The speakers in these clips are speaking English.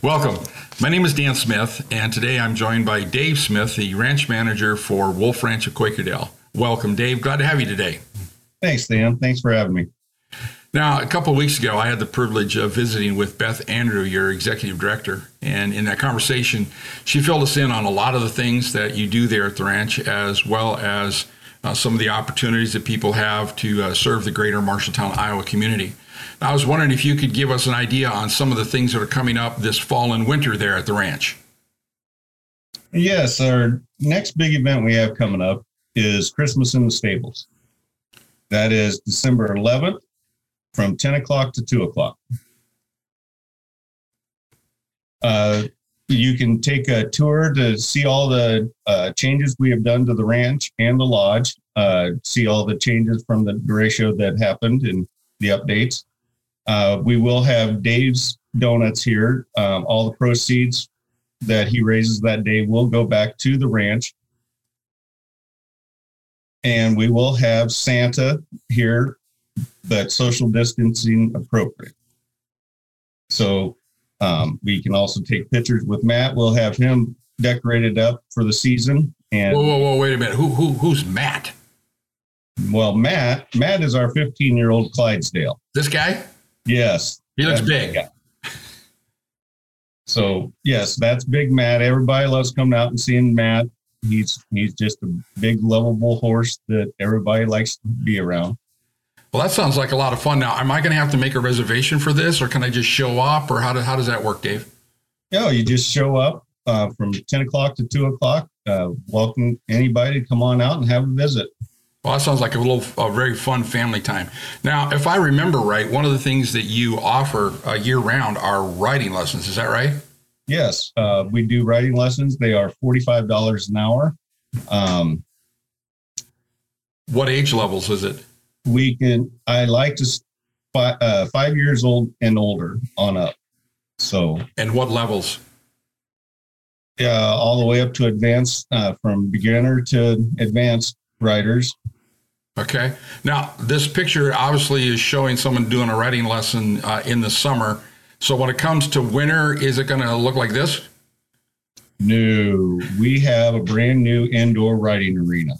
Welcome. My name is Dan Smith, and today I'm joined by Dave Smith, the ranch manager for Wolfe Ranch of Quakerdale. Welcome, Dave. Glad to have you today. Thanks, Dan. Thanks for having me. Now, a couple of weeks ago, I had the privilege of visiting with Beth Andrew, your executive director. And in that conversation, she filled us in on a lot of the things that you do there at the ranch, as well as uh, some of the opportunities that people have to uh, serve the greater Marshalltown, Iowa community. I was wondering if you could give us an idea on some of the things that are coming up this fall and winter there at the ranch. Yes, our next big event we have coming up is Christmas in the Stables. That is December 11th from 10 o'clock to 2 o'clock. Uh, you can take a tour to see all the uh, changes we have done to the ranch and the lodge, uh, see all the changes from the derecho that happened and the updates. Uh, we will have Dave's Donuts here. Um, all the proceeds that he raises that day will go back to the ranch. And we will have Santa here but social distancing appropriate. So um, we can also take pictures with Matt. We'll have him decorated up for the season. And whoa, whoa, whoa! Wait a minute. Who, who, who's Matt? Well, Matt, Matt is our 15 year old Clydesdale. This guy? Yes. He looks big. So yes, that's Big Matt. Everybody loves coming out and seeing Matt. He's he's just a big, lovable horse that everybody likes to be around. Well, that sounds like a lot of fun. Now, am I going to have to make a reservation for this, or can I just show up, or how, do, how does that work, Dave? No, you just show up uh, from 10 o'clock to 2 o'clock. Uh, welcome anybody to come on out and have a visit. Well, that sounds like a little, a very fun family time. Now, if I remember right, one of the things that you offer uh, year round are riding lessons. Is that right? Yes, uh, we do riding lessons. They are $45 an hour. Um, what age levels is it? we can i like to five, uh, five years old and older on up so and what levels yeah all the way up to advanced uh, from beginner to advanced riders okay now this picture obviously is showing someone doing a riding lesson uh, in the summer so when it comes to winter is it going to look like this no we have a brand new indoor riding arena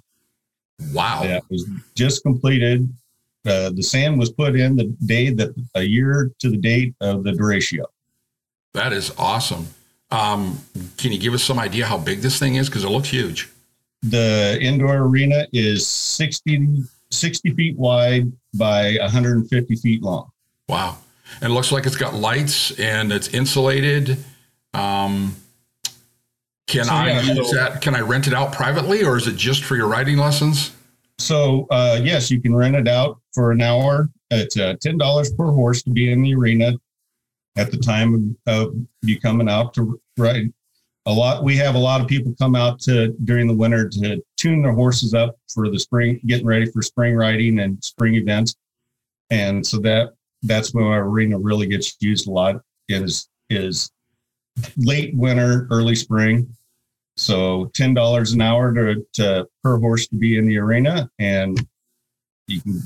Wow. That was just completed. Uh, the sand was put in the day that a year to the date of the derecho. That is awesome. Um, can you give us some idea how big this thing is? Because it looks huge. The indoor arena is 60, 60 feet wide by 150 feet long. Wow. And it looks like it's got lights and it's insulated. Um, can so, I yeah, use so, that? Can I rent it out privately, or is it just for your riding lessons? So uh, yes, you can rent it out for an hour. It's uh, ten dollars per horse to be in the arena at the time of, you coming out to ride. A lot. We have a lot of people come out to during the winter to tune their horses up for the spring, getting ready for spring riding and spring events. And so that that's when our arena really gets used a lot. Is is late winter, early spring so ten dollars an hour to, to, per horse to be in the arena, and you can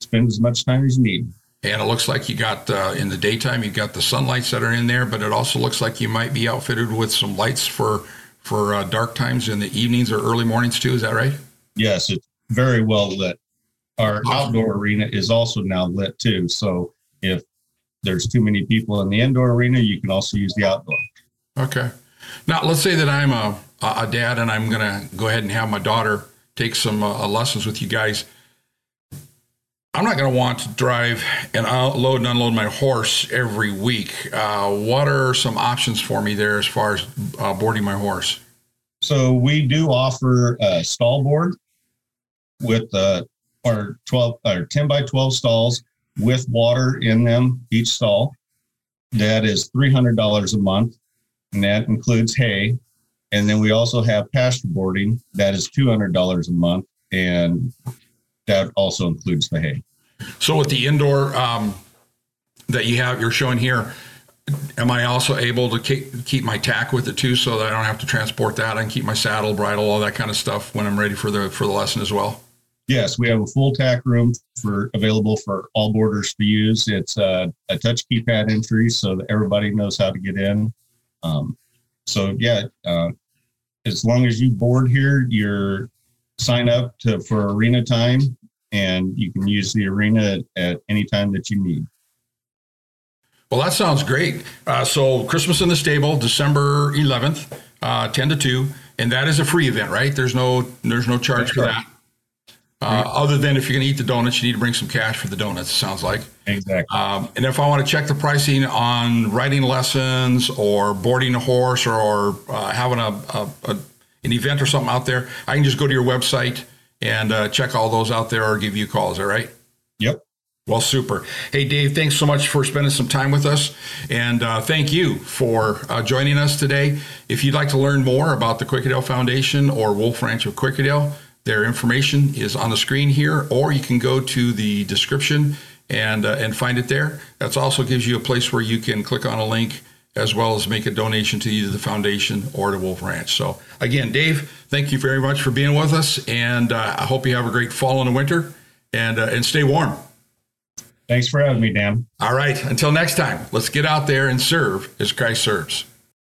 spend as much time as you need. And it looks like you got uh, in the daytime, you got the sunlights that are in there, but it also looks like you might be outfitted with some lights for for uh, dark times in the evenings or early mornings too. Is that right? Yes, it's very well lit. Our outdoor arena is also now lit too. So if there's too many people in the indoor arena, you can also use the outdoor. Okay. Now, let's say that I'm a, a dad and I'm going to go ahead and have my daughter take some uh, lessons with you guys. I'm not going to want to drive and load and unload my horse every week. Uh, what are some options for me there as far as uh, boarding my horse? So we do offer a stall board with uh, our 12 or 10 by 12 stalls with water in them each stall. That is $300 a month and that includes hay. And then we also have pasture boarding that is $200 a month, and that also includes the hay. So with the indoor um, that you have, you're showing here, am I also able to keep, keep my tack with it too, so that I don't have to transport that? I can keep my saddle, bridle, all that kind of stuff when I'm ready for the for the lesson as well. Yes, we have a full tack room for available for all boarders to use. It's a, a touch keypad entry, so that everybody knows how to get in Um, so yeah, uh, as long as you board here, you're sign up to for arena time, and you can use the arena at, any time that you need. Well, that sounds great. Uh, so, Christmas in the Stable, December 11th, uh, 10 to 2, and that is a free event, right? There's no there's no charge That's for correct. that. Uh, other than if you're going to eat the donuts, you need to bring some cash for the donuts. It sounds like. Exactly. Um, and if I want to check the pricing on riding lessons or boarding a horse or, or uh, having a, a, a an event or something out there, I can just go to your website and uh, check all those out there or give you a call. Is that right? Yep. Well, super. Hey, Dave, thanks so much for spending some time with us. And uh, thank you for uh, joining us today. If you'd like to learn more about the Quakerdale Foundation or Wolfe Ranch of Quakerdale, their information is on the screen here, or you can go to the description and, uh, and find it there. That also gives you a place where you can click on a link as well as make a donation to either the foundation or to Wolfe Ranch. So, again, Dave, thank you very much for being with us. And uh, I hope you have a great fall and winter and, uh, and stay warm. Thanks for having me, Dan. All right. Until next time, let's get out there and serve as Christ serves.